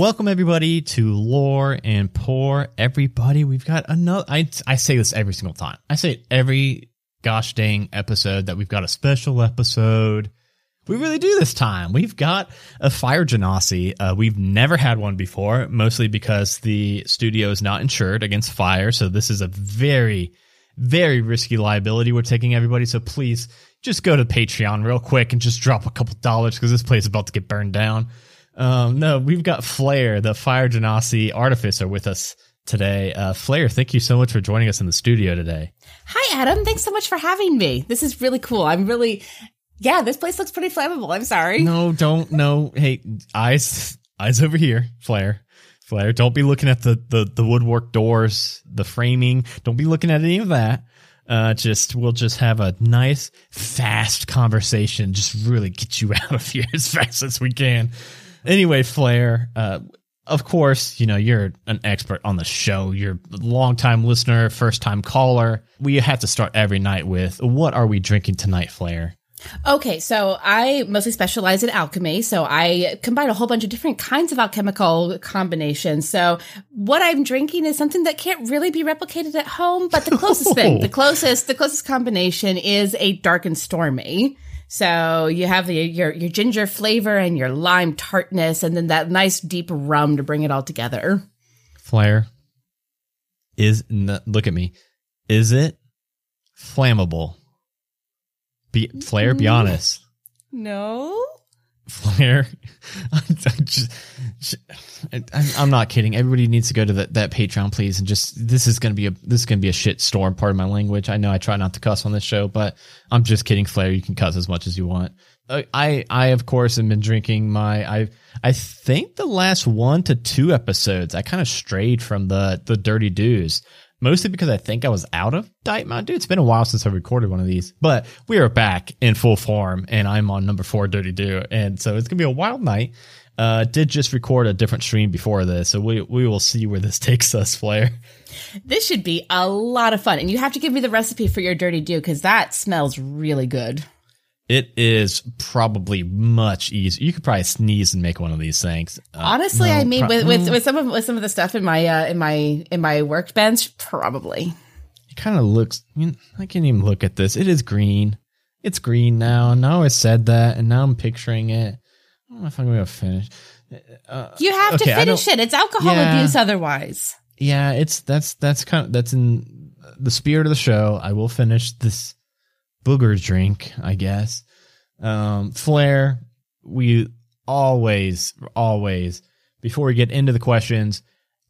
Welcome everybody to Lore and Pour. Everybody, we've got another. I I say this every single time. I say it every gosh dang episode that we've got a special episode. We really do this time. We've got a fire genasi. Uh, we've never had one before, mostly because the studio is not insured against fire. So this is a very, very risky liability we're taking, everybody. So please just go to Patreon real quick and just drop a couple dollars because this place is about to get burned down. Um, no, we've got Flair, the Fire Genasi artificer, with us today. Uh, Flair, thank you so much for joining us in the studio today. Hi, Adam. Thanks so much for having me. This is really cool. I'm really, yeah, this place looks pretty flammable. I'm sorry. No, don't, no. Hey, eyes, eyes over here, Flair. Flair, don't be looking at the, the, the woodwork doors, the framing. Don't be looking at any of that. Uh, just we'll just have a nice, fast conversation. Just really get you out of here as fast as we can. Anyway, Flair, uh, of course, you know, you're an expert on the show. You're a longtime listener, first time caller. We have to start every night with what are we drinking tonight, Flair? Okay, so I mostly specialize in alchemy. So I combine a whole bunch of different kinds of alchemical combinations. So what I'm drinking is something that can't really be replicated at home, but the closest thing, the closest, the closest combination is a dark and stormy. So you have the, your your ginger flavor and your lime tartness, and then that nice deep rum to bring it all together. Flair is look at me. Is it flammable? Be Flair, be mm. honest. No. Flair, I, am not kidding. Everybody needs to go to that, that Patreon, please, and just this is gonna be a this is gonna be a shit storm. Part of my language. I know I try not to cuss on this show, but I'm just kidding. Flair, you can cuss as much as you want. Uh, I I of course have been drinking my I I think the last one to two episodes I kind of strayed from the the dirty dews mostly because I think I was out of Diet Mountain Dew. It's been a while since I recorded one of these, but we are back in full form and I'm on number four Dirty Dew. And so it's to be a wild night. Uh, did just record a different stream before this, so we we will see where this takes us, Flair. This should be a lot of fun, and you have to give me the recipe for your dirty dew because that smells really good. It is probably much easier. You could probably sneeze and make one of these things. Uh, Honestly, no, I mean, with, with mm. with some of with some of the stuff in my uh, in my in my workbench, probably. It kind of looks. I, mean, I can't even look at this. It is green. It's green now. Now I said that, and now I'm picturing it. I don't know if I'm going to finish. Uh, you have okay, to finish it. It's alcohol yeah, abuse otherwise. Yeah, it's that's that's kind of that's in the spirit of the show. I will finish this booger drink, I guess. Um, Flair, we always, always, before we get into the questions,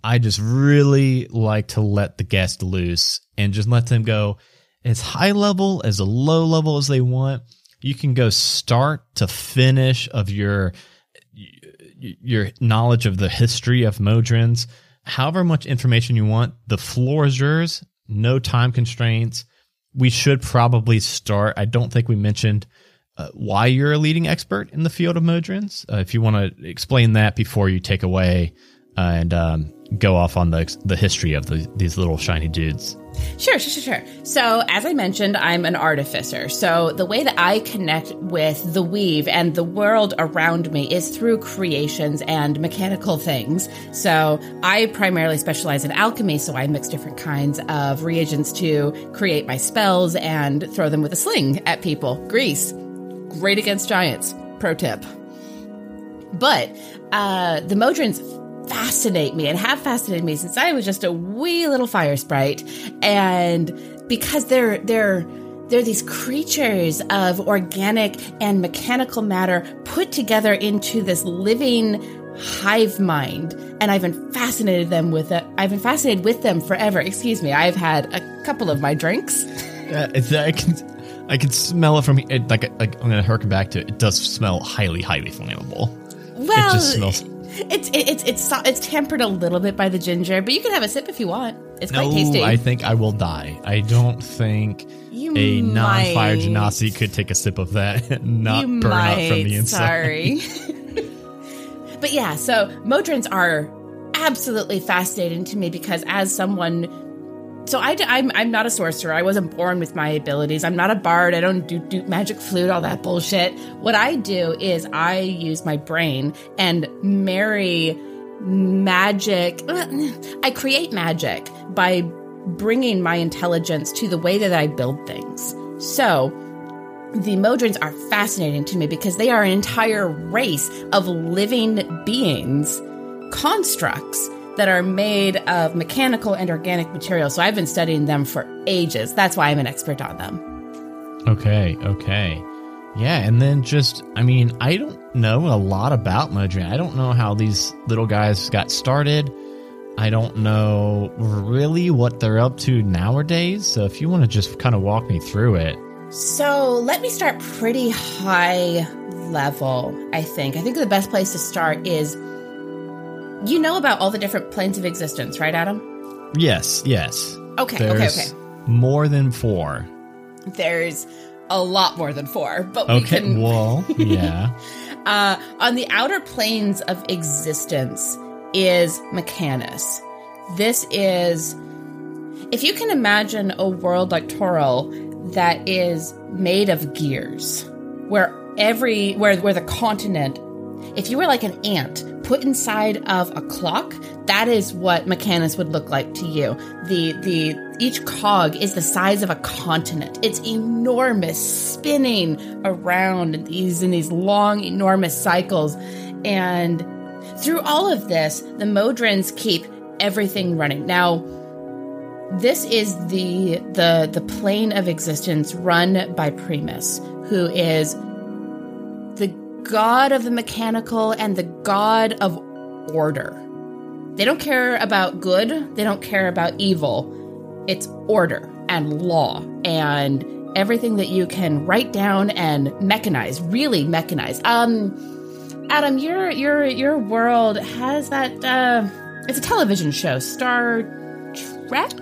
I just really like to let the guest loose and just let them go as high level, as low level as they want. You can go start to finish of your your knowledge of the history of Modrons. However much information you want, the floor is yours. No time constraints we should probably start. I don't think we mentioned uh, why you're a leading expert in the field of Modrons. Uh, if you want to explain that before you take away uh, and um, go off on the the history of the, these little shiny dudes. Sure, sure, sure, sure. So, as I mentioned, I'm an artificer. So, the way that I connect with the weave and the world around me is through creations and mechanical things. So, I primarily specialize in alchemy. So, I mix different kinds of reagents to create my spells and throw them with a sling at people. Grease, great against giants. Pro tip. But uh, the Modrons fascinate me and have fascinated me since I was just a wee little fire sprite. And because they're, they're, they're these creatures of organic and mechanical matter put together into this living hive mind. And I've been fascinated them with it. I've been fascinated with them forever. Excuse me. I've had a couple of my drinks. Uh, I can, I can smell it from it, like, like I'm going to harken back to it. It does smell highly, highly flammable. Well, it just smells it's it's it's it's tempered a little bit by the ginger, but you can have a sip if you want. It's quite tasty. I think I will die. I don't think you a non-fire genasi could take a sip of that and not you burn might. from the inside. Sorry. but yeah, so Modrons are absolutely fascinating to me because as someone so I, I'm, I'm not a sorcerer. I wasn't born with my abilities. I'm not a bard. I don't do, do magic flute, all that bullshit. What I do is I use my brain and marry magic. I create magic by bringing my intelligence to the way that I build things. So, the Modrons are fascinating to me because they are an entire race of living beings, constructs that are made of mechanical and organic materials. So I've been studying them for ages. That's why I'm an expert on them. Okay, okay. Yeah, and then just, I mean, I don't know a lot about Modron. I don't know how these little guys got started. I don't know really what they're up to nowadays. So if you want to just kind of walk me through it. So let me start pretty high level, I think. I think the best place to start is you know about all the different planes of existence, right, Adam? Yes, yes. Okay, There's okay, okay. More than four. There's a lot more than four, but we Okay, can. well, yeah. Uh, on the outer planes of existence is Mechanus. This is, if you can imagine a world like Toril that is made of gears, where every where where the continent, if you were like an ant put inside of a clock, that is what Mechanus would look like to you. The the each cog is the size of a continent. It's enormous, spinning around these in these long, enormous cycles, and through all of this, the Modrons keep everything running. Now, this is the the the plane of existence run by Primus, who is god of the mechanical and the god of order. They don't care about good, they don't care about evil. It's order and law and everything that you can write down and mechanize, really mechanize. Um Adam, your your your world has that uh it's a television show, Star Trek?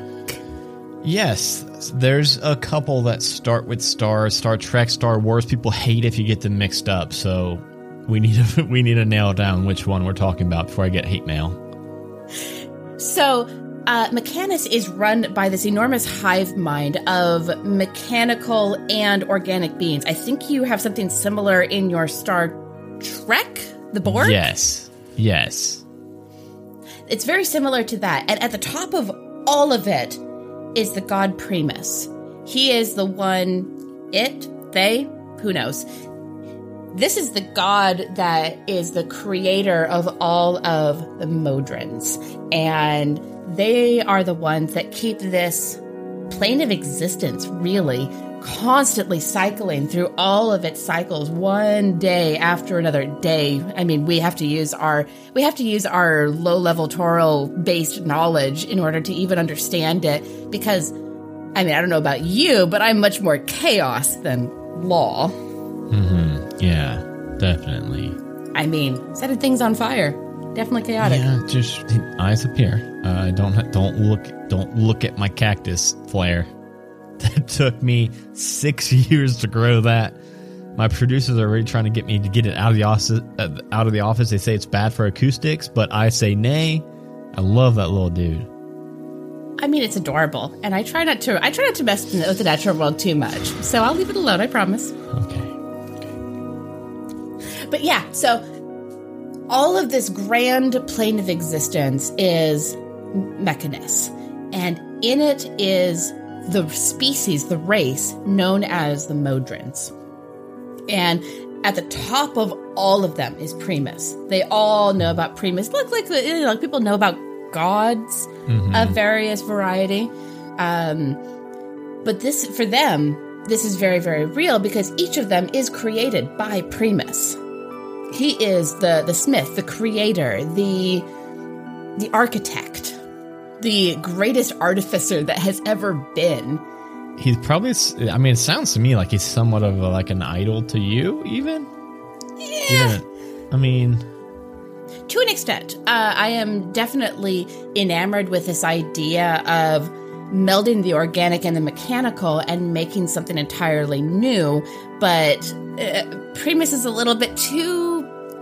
Yes, there's a couple that start with Star, Star Trek, Star Wars. People hate if you get them mixed up, so we need to we need to nail down which one we're talking about before I get hate mail. So, uh, Mechanus is run by this enormous hive mind of mechanical and organic beings. I think you have something similar in your Star Trek, the Borg. Yes, yes. It's very similar to that. And at the top of all of it is the god Primus. He is the one, it, they, who knows. This is the god that is the creator of all of the Modrons. And they are the ones that keep this plane of existence really constantly cycling through all of its cycles one day after another day i mean we have to use our we have to use our low level Toril based knowledge in order to even understand it because i mean i don't know about you but i'm much more chaos than law Mm-hmm. Yeah, definitely. i mean setting things on fire definitely chaotic Yeah, just eyes up here. Uh, don't don't look don't look at my cactus Flair. That took me six years to grow that. My producers are already trying to get me to get it out of the office. Uh, out of the office, they say it's bad for acoustics, but I say nay. I love that little dude. I mean, it's adorable, and I try not to. I try not to mess with the natural world too much, so I'll leave it alone. I promise. Okay. But yeah, so all of this grand plane of existence is Mechanus, and in it is the species, the race known as the Modrons. And at the top of all of them is Primus. They all know about Primus. Look like you know, like people know about gods of various variety. Um, but this, for them, this is very, very real because each of them is created by Primus. He is the the smith, the creator, the the architect, the greatest artificer that has ever been. He's probably. I mean, it sounds to me like he's somewhat of a, like an idol to you, even. Yeah. Even. I mean, to an extent, uh, I am definitely enamored with this idea of melding the organic and the mechanical and making something entirely new. But uh, Primus is a little bit too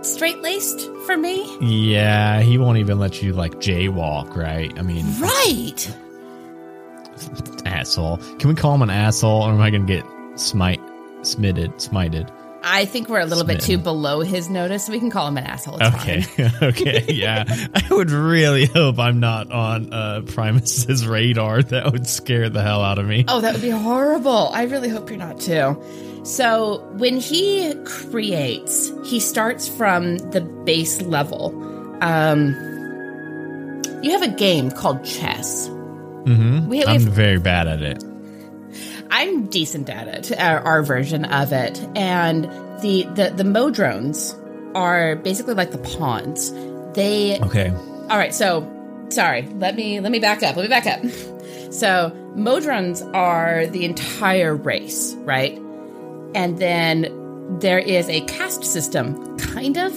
straight laced for me. yeah, he won't even let you like jaywalk, right? I mean, Right. asshole. Can we call him an asshole, or am I gonna get smite, smitted, smited? I think we're a little bit too below his notice, so we can call him an asshole. It's Okay. okay. Yeah. I would really hope I'm not on uh, Primus's radar. That would scare the hell out of me. Oh, that would be horrible. I really hope you're not too. So, when he creates, he starts from the base level. Um, you have a game called chess. Mm-hmm. We- we I'm have- very bad at it. I'm decent at it, our, our version of it, and the the the modrons are basically like the pawns. They Okay. all right. So sorry. Let me let me back up. Let me back up. So modrons are the entire race, right? And then there is a caste system, kind of.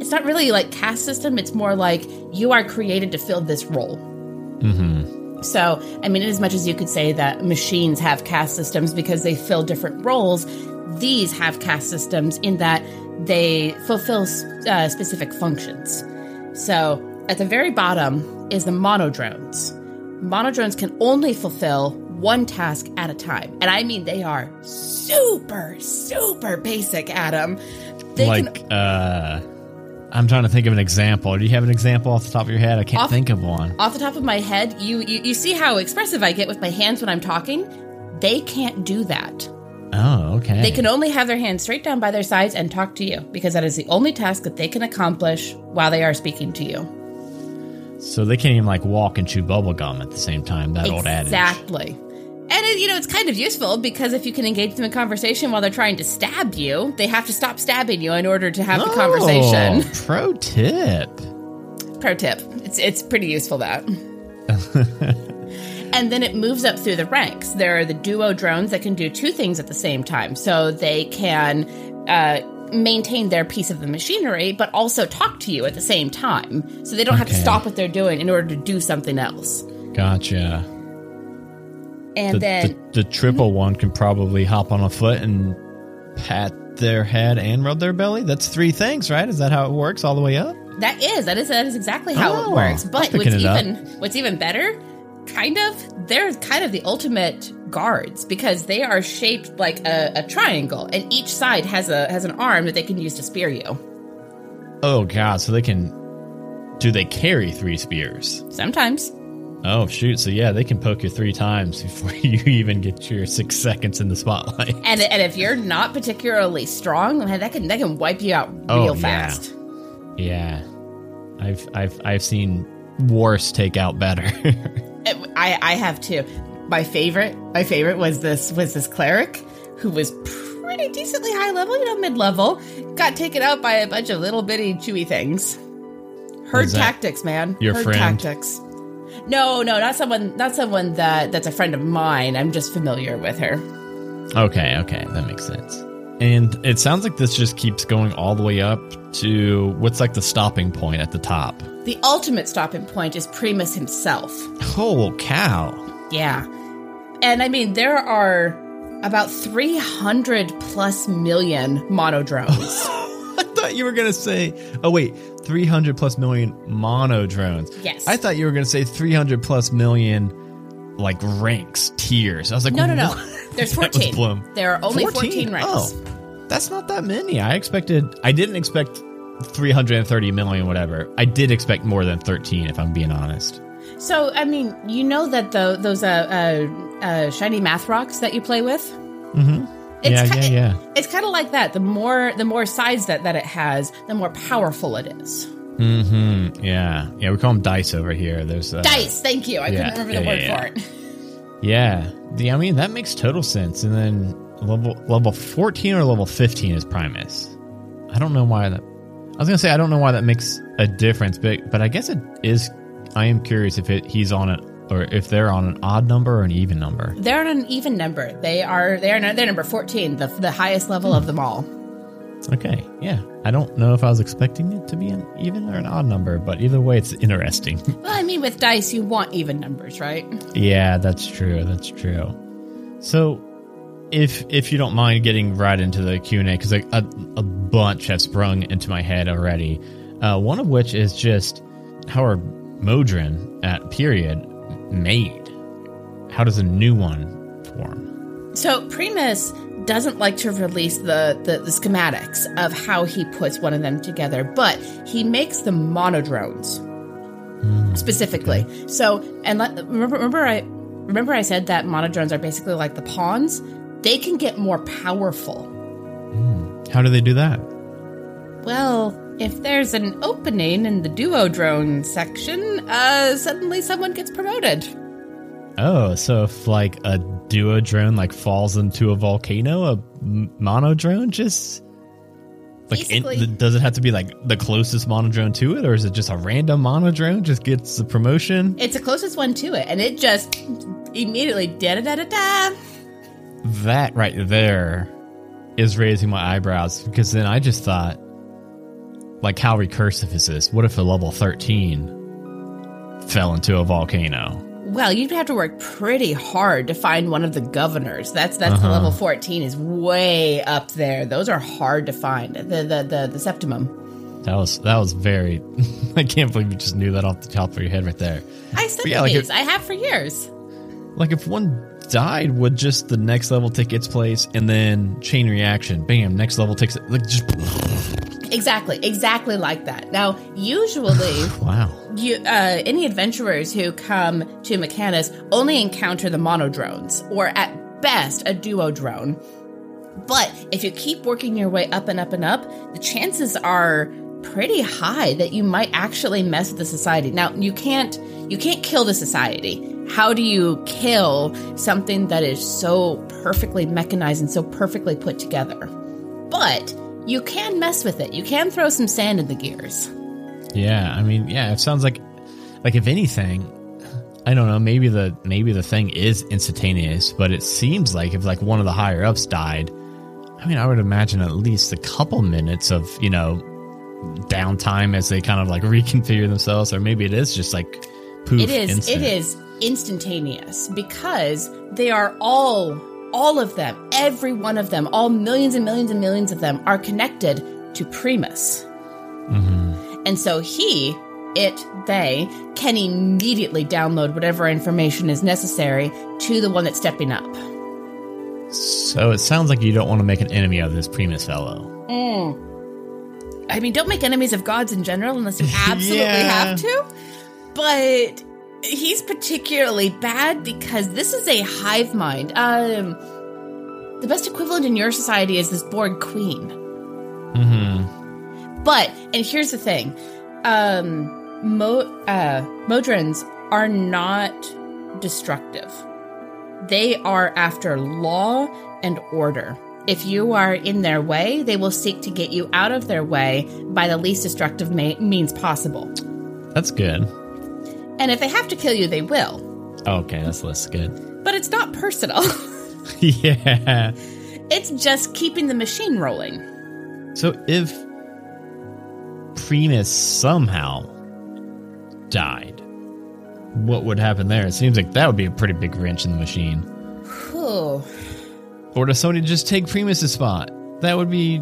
It's not really like caste system. It's more like you are created to fill this role. hmm So, I mean, as much as you could say that machines have caste systems because they fill different roles, these have caste systems in that they fulfill uh, specific functions. So, at the very bottom is the monodrones. Monodrones can only fulfill one task at a time. And I mean, they are super, super basic, Adam. They can Like, uh, I'm trying to think of an example. Do you have an example off the top of your head? I can't Off- think of one. off the top of my head, you, you you see how expressive I get with my hands when I'm talking? They can't do that. Oh, okay. They can only have their hands straight down by their sides and talk to you because that is the only task that they can accomplish while they are speaking to you. So they can't even like walk and chew bubble gum at the same time. That old adage. Exactly. And it, you know, it's kind of useful because if you can engage them in conversation while they're trying to stab you, they have to stop stabbing you in order to have the conversation. Oh, pro tip. Pro tip. It's it's pretty useful that. and then it moves up through the ranks. There are the duo drones that can do two things at the same time. So they can uh, maintain their piece of the machinery, but also talk to you at the same time. So they don't have to stop what they're doing in order to do something else. Gotcha. And The, then the, the triple one can probably hop on a foot and pat their head and rub their belly. That's three things, right? Is that how it works all the way up? that is that is that is exactly how Oh, it works. But what's it up. even what's even better, kind of, they're kind of the ultimate guards because they are shaped like a, a triangle, and each side has a has an arm that they can use to spear you. Oh god, so they can do they carry three spears? Sometimes. Oh shoot, so yeah, they can poke you three times before you even get your six seconds in the spotlight. And, and if you're not particularly strong, man, that can that can wipe you out oh, real Oh, yeah. fast. Yeah. I've I've I've seen worse take out better. I I have too. My favorite my favorite was this was this cleric who was pretty decently high level, you know, mid level, got taken out by a bunch of little bitty chewy things. Herd tactics, man. your Herd friend? tactics. No, no, not someone not someone that that's a friend of mine. I'm just familiar with her. okay, okay, that makes sense. And it sounds like this just keeps going all the way up to what's like the stopping point at the top. The ultimate stopping point is Primus himself. Oh cow. Yeah. And I mean, there are about 300 plus million monodrones. Thought you were gonna say. Oh wait, three hundred plus million mono drones. Yes. I thought you were gonna say three hundred plus million, like ranks, tiers. I was like, no, no, no. what? There's 14. blown. There are only 14, ranks. Oh, that's not that many. I expected. I didn't expect three hundred and thirty million, whatever. I did expect more than thirteen, if I'm being honest. So, I mean, you know that the, those uh, uh, uh, shiny math rocks that you play with? Mm-hmm. It's yeah, ki- yeah, yeah. It's kind of like that. The more the more sides that, that it has, the more powerful it is. Mm-hmm. Yeah, yeah. We call them dice over here. There's uh, Dice, thank you. I yeah, couldn't remember the yeah, word yeah, for it. Yeah. The, I mean, that makes total sense. And then level level 14 or level 15 is Primus. I don't know why that. I was gonna say I don't know why that makes a difference, but but I guess it is. I am curious if it he's on it or if they're on an odd number or an even number. They're on an even number. They are they are they're number fourteen, the the highest level of them all. Okay, yeah. I don't know if I was expecting it to be an even or an odd number, but either way, it's interesting. Well, I mean, with dice, you want even numbers, right? yeah, that's true. That's true. So, if if you don't mind getting right into the Q and A, because a, a a bunch have sprung into my head already. Uh, one of which is just how are Modron at period made? How does a new one form? So Primus doesn't like to release the, the, the schematics of how he puts one of them together, but he makes the monodrones hmm, specifically. So, and let, remember, remember I remember I said that monodrones are basically like the pawns. They can get more powerful. Hmm. How do they do that? Well, if there's an opening in the duo drone section, uh, suddenly someone gets promoted. Oh, so if like a duo drone like falls into a volcano, a mono drone just like in, does it have to be like the closest mono drone to it, or is it just a random mono drone just gets the promotion? It's the closest one to it, and it just immediately da da da da da. That right there is raising my eyebrows because then I just thought, like, how recursive is this? What if a level thirteen fell into a volcano? Well, you'd have to work pretty hard to find one of the governors. That's that's the uh-huh. level fourteen is way up there. Those are hard to find. The the the, the septimum. That was that was very. I can't believe you just knew that off the top of your head right there. I studied yeah, like these. it- I have for years. Like if one died, would just the next level take its place and then chain reaction, bam, next level takes it. Like just Exactly, exactly like that. Now, usually, wow. you, uh, any adventurers who come to Mechanus only encounter the monodrones, or at best, a duo drone. But if you keep working your way up and up and up, the chances are pretty high that you might actually mess with the society. Now, you can't you can't kill the society. How do you kill something that is so perfectly mechanized and so perfectly put together? But you can mess with it. You can throw some sand in the gears. Yeah, I mean, yeah, it sounds like like if anything, I don't know, maybe the maybe the thing is instantaneous, but it seems like if like one of the higher ups died, I mean, I would imagine at least a couple minutes of, you know, downtime as they kind of like reconfigure themselves or maybe it is just like poof It is instant. it is instantaneous because they are all all of them, every one of them, all millions and millions and millions of them are connected to Primus. Mm-hmm. And so he, it, they can immediately download whatever information is necessary to the one that's stepping up. So it sounds like you don't want to make an enemy of this Primus fellow. Mm. I mean, don't make enemies of gods in general unless you absolutely Yeah. have to. But he's particularly bad because this is a hive mind. Um, the best equivalent in your society is this Borg queen. Mm-hmm. But and here's the thing, um, Mo, uh, Modrons are not destructive. They are after law and order. If you are in their way, they will seek to get you out of their way by the least destructive ma- means possible. That's good. And if they have to kill you, they will. Okay, that's less good. But it's not personal. yeah. it's just keeping the machine rolling. So if Primus somehow died, what would happen there? It seems like that would be a pretty big wrench in the machine. Whew. Or does somebody just take Primus's spot? That would be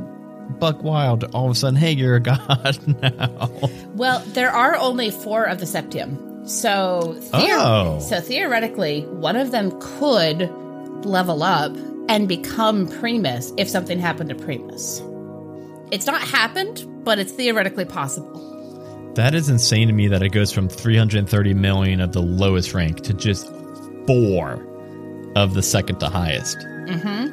buck wild. All of a sudden, hey, you're a god now. Well, there are only four of the Septium. So, theor- Oh. so theoretically, one of them could level up and become Primus if something happened to Primus. It's not happened, but it's theoretically possible. That is insane to me that it goes from 330 million of the lowest rank to just four of the second to highest. Hmm.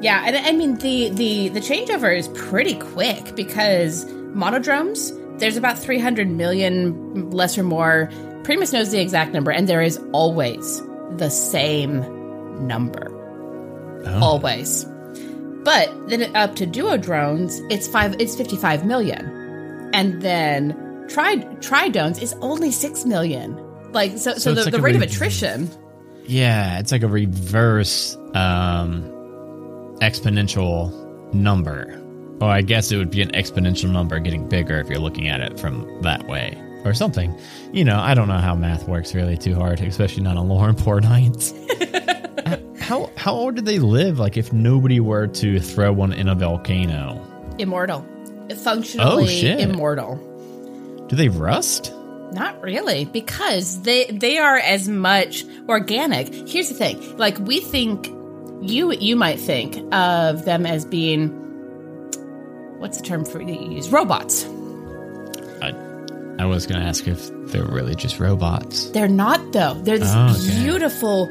Yeah, and I mean the the the changeover is pretty quick because monodrones there's about 300 million less or more. Primus knows the exact number, and there is always the same number. Oh. always. But then up to duo drones, it's five. It's fifty five million, and then tri tridrones is only six million. Like so, so, So the, like the rate of attrition. Yeah, it's like a reverse um, exponential number. Or I guess it would be an exponential number getting bigger if you're looking at it from that way. Or something. You know, I don't know how math works really too hard, especially not on Lore and Pour Nights. how how old did they live? Like if nobody were to throw one in a volcano, Immortal, oh, functionally Oh, shit. immortal. do they rust? Not really, because they they are as much organic. Here's the thing: like we think you you might think of them as being what's the term for that you use? Robots. I, I was going to ask if they're really just robots. They're not though. They're this Oh, okay. beautiful,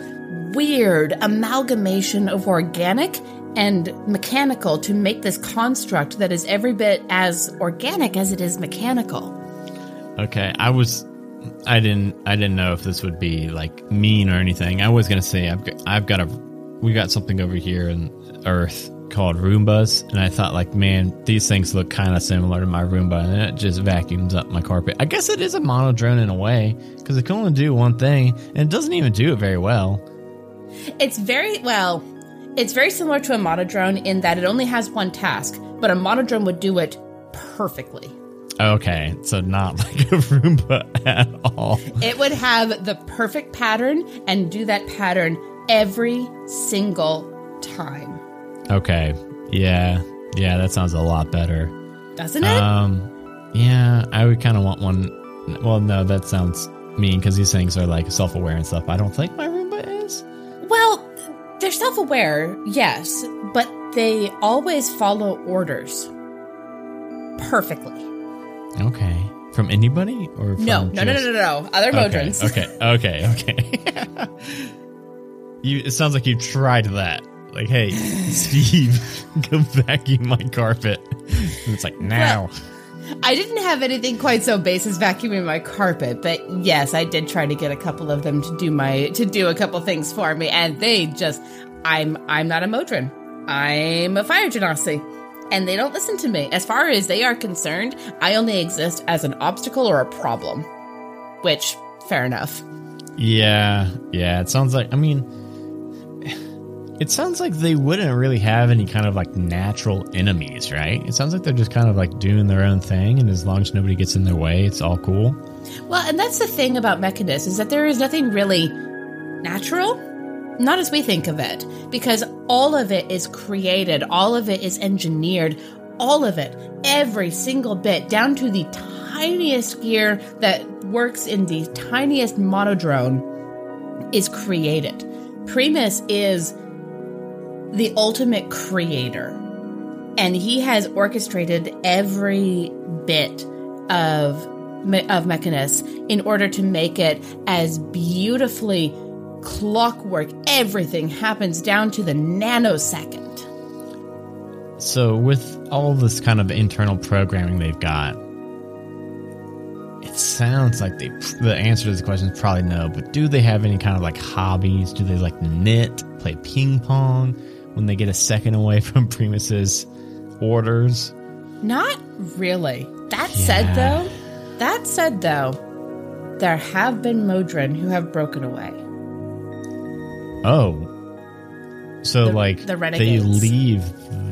weird amalgamation of organic and mechanical to make this construct that is every bit as organic as it is mechanical. Okay, I was, I didn't, I didn't know if this would be like mean or anything. I was gonna say I've got, I've got a, we got something over here in Earth called Roombas, and I thought like, man, these things look kind of similar to my Roomba, and it just vacuums up my carpet. I guess it is a mono drone in a way because it can only do one thing, and it doesn't even do it very well. It's very well, it's very similar to a monodrone in that it only has one task, but a monodrone would do it perfectly. Okay, so not like a Roomba at all. It would have the perfect pattern and do that pattern every single time. Okay, yeah, yeah, that sounds a lot better. Doesn't it? Um, yeah, I would kind of want one. Well, no, that sounds mean because these things are like self-aware and stuff. I don't think my Roomba is. well, they're self aware, yes, but they always follow orders perfectly. Okay, from anybody or from No, no, no, no, no, no. Other Okay, Modrons. okay, okay, okay. you. It sounds like you tried that. Like, hey, Steve, go vacuum my carpet. And it's like now. I didn't have anything quite so base as vacuuming my carpet, but yes, I did try to get a couple of them to do my to do a couple things for me, and they just I'm I'm not a Modron. I'm a fire genasi. And they don't listen to me. As far as they are concerned, I only exist as an obstacle or a problem. Which, fair enough. Yeah, yeah. It sounds like. I mean, it sounds like they wouldn't really have any kind of like natural enemies, right? It sounds like they're just kind of like doing their own thing, and as long as nobody gets in their way, it's all cool. Well, and that's the thing about Mechanus is that there is nothing really natural, not as we think of it, because all of it is created, all of it is engineered, all of it, every single bit, down to the tiniest gear that works in the tiniest monodrone, is created. Primus is the ultimate creator and he has orchestrated every bit of of Mechanus in order to make it as beautifully clockwork. Everything happens down to the nanosecond. So, with all this kind of internal programming they've got, it sounds like they the answer to this question is probably no. But do they have any kind of like hobbies? Do they like knit, play ping pong when they get a second away from Primus's orders? Not really. That said, though, that said, though, there have been Modron who have broken away. Oh. So The- like the they leave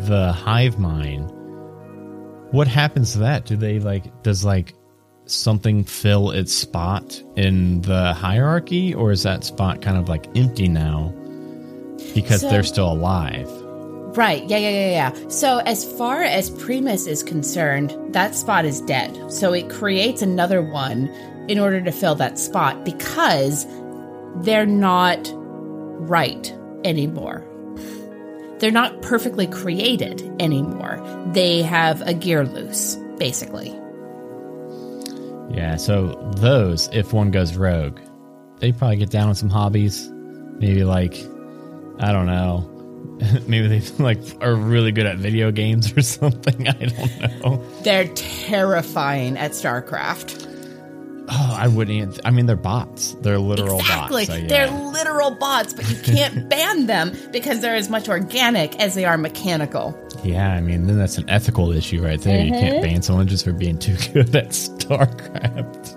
the hive mind. What happens to that? Do they like does like something fill its spot in the hierarchy or is that spot kind of like empty now because So- they're still alive? Right. Yeah, yeah, yeah, yeah. So, as far as Primus is concerned, that spot is dead. So, it creates another one in order to fill that spot because they're not right anymore. They're not perfectly created anymore. They have a gear loose, basically. Yeah, so those if one goes rogue, they probably get down on some hobbies. Maybe like I don't know. Maybe they like are really good at video games or something. I don't know. They're terrifying at StarCraft. Oh, I wouldn't. Even, I mean, they're bots. They're literal Exactly. bots. so yeah. They're literal bots, but you can't ban them because they're as much organic as they are mechanical. yeah, I mean, then that's an ethical issue right there. You Mm-hmm. can't ban someone just for being too good at StarCraft.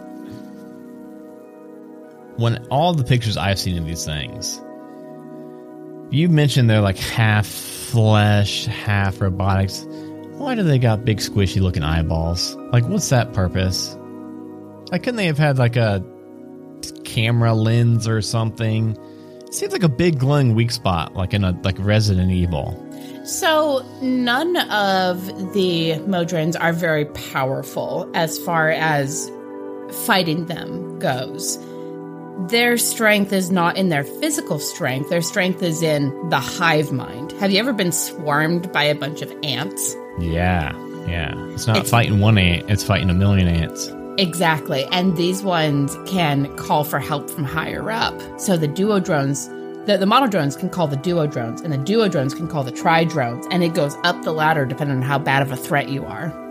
When all the pictures I've seen of these things, you mentioned they're like half flesh, half robotics. Why do they got big squishy looking eyeballs? Like, what's that purpose? Like, couldn't they have had like a camera lens or something? seems like a big glowing weak spot, like in a like Resident Evil. So, none of the Modrons are very powerful as far as fighting them goes. Their strength is not in their physical strength. Their strength is in the hive mind. Have you ever been swarmed by a bunch of ants? Yeah, yeah. It's not it's, fighting one ant, it's fighting a million ants. Exactly. And these ones can call for help from higher up. So the duo drones, the, the mono drones can call the duo drones, and the duo drones can call the tri drones. And it goes up the ladder depending on how bad of a threat you are.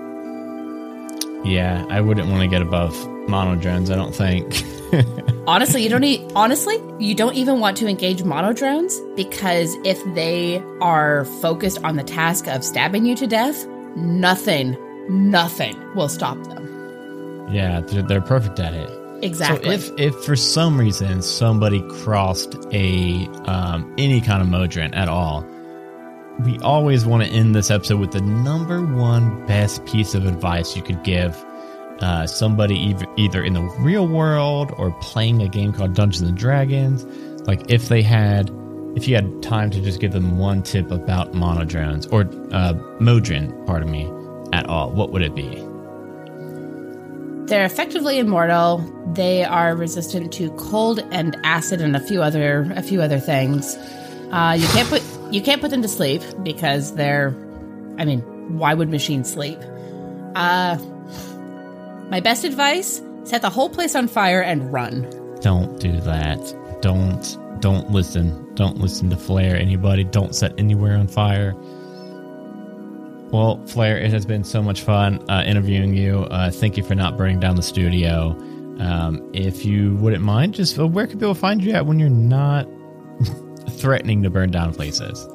Yeah, I wouldn't want to get above mono drones, I don't think. honestly, you don't need honestly, you don't even want to engage mono drones because if they are focused on the task of stabbing you to death, nothing, nothing will stop them. Yeah, they're, they're perfect at it. Exactly. So if if for some reason somebody crossed a um, any kind of modron at all, we always want to end this episode with the number one best piece of advice you could give uh, somebody either, in the real world or playing a game called Dungeons and Dragons. Like if they had, if you had time to just give them one tip about monodrones or uh, modron, pardon me, at all, what would it be? They're effectively immortal. They are resistant to cold and acid and a few other a few other things. Uh, you can't put you can't put them to sleep because they're. I mean, why would machines sleep? Uh, my best advice: set the whole place on fire and run. Don't do that. Don't don't listen. Don't listen to Flair. Anybody. Don't set anywhere on fire. Well, Flair, it has been so much fun uh, interviewing you. Uh, thank you for not burning down the studio. Um, if you wouldn't mind, just uh, where can people find you at when you're not threatening to burn down places?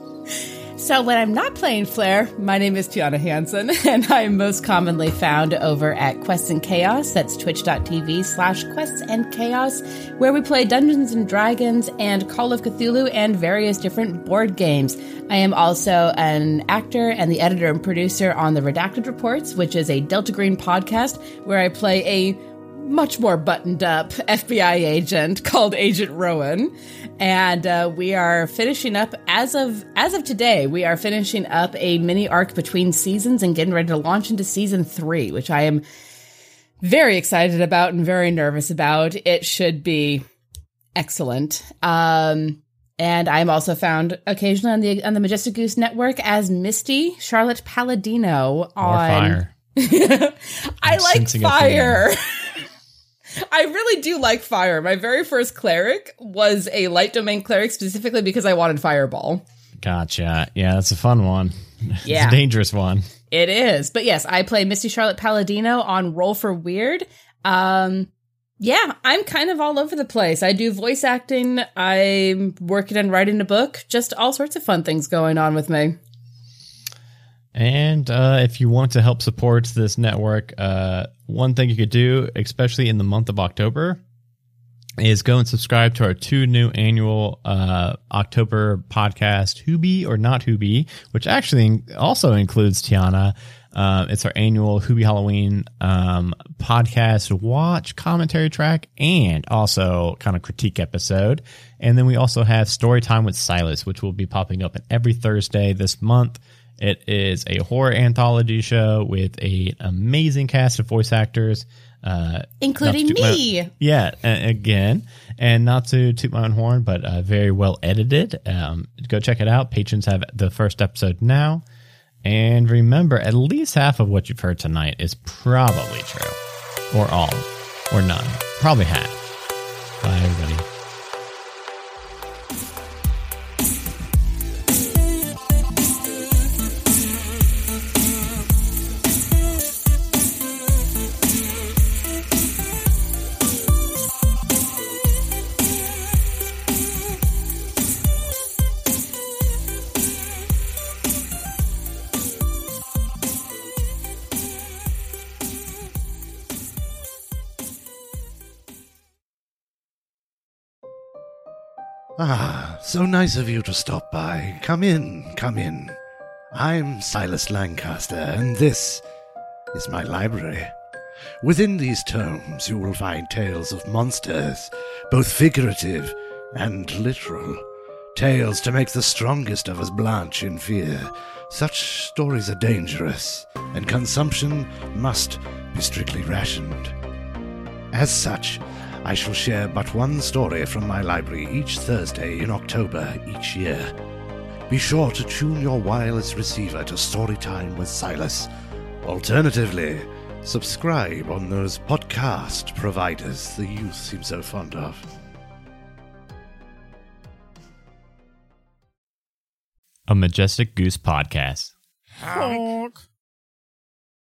So when I'm not playing Flair, my name is Tiana Hansen, and I'm most commonly found over at Quests and Chaos. That's twitch.tv slash quests and chaos, where we play Dungeons and Dragons and Call of Cthulhu and various different board games. I am also an actor and the editor and producer on the Redacted Reports, which is a Delta Green podcast where I play a much more buttoned up FBI agent called Agent Rowan, and uh, we are finishing up as of as of today. We are finishing up a mini arc between seasons and getting ready to launch into season three, which I am very excited about and very nervous about. It should be excellent. Um, and I'm also found occasionally on the on the Majestic Goose Network as Misty Charlotte Palladino on. Fire. I like fire. I really do like fire. My very first cleric was a light domain cleric specifically because I wanted fireball. Gotcha. Yeah, that's a fun one. Yeah. It's a dangerous one. It is. But yes, I play Misty Charlotte Palladino on Roll for Weird. Um yeah, I'm kind of all over the place. I do voice acting, I'm working and writing a book, just all sorts of fun things going on with me. And uh, if you want to help support this network, uh, one thing you could do, especially in the month of October, is go and subscribe to our two new annual uh, October podcast, Who Be or Not Who Be, which actually also includes Tiana. Uh, it's our annual Who Be Halloween um, podcast watch commentary track and also kind of critique episode. And then we also have Story Time with Silas, which will be popping up every Thursday this month. It is a horror anthology show with an amazing cast of voice actors, uh, including me. My, yeah, again, and not to toot my own horn, but uh, very well edited. Um, go check it out. Patrons have the first episode now. And remember, at least half of what you've heard tonight is probably true, or all, or none. Probably half. Bye, everybody. Ah, so nice of you to stop by. Come in, come in. I'm Silas Lancaster, and this is my library. Within these tomes, you will find tales of monsters, both figurative and literal. Tales to make the strongest of us blanch in fear. Such stories are dangerous, and consumption must be strictly rationed. As such, I shall share but one story from my library each Thursday in October each year. Be sure to tune your wireless receiver to Storytime with Silas. Alternatively, subscribe on those podcast providers the youth seem so fond of. A Majestic Goose podcast. Honk.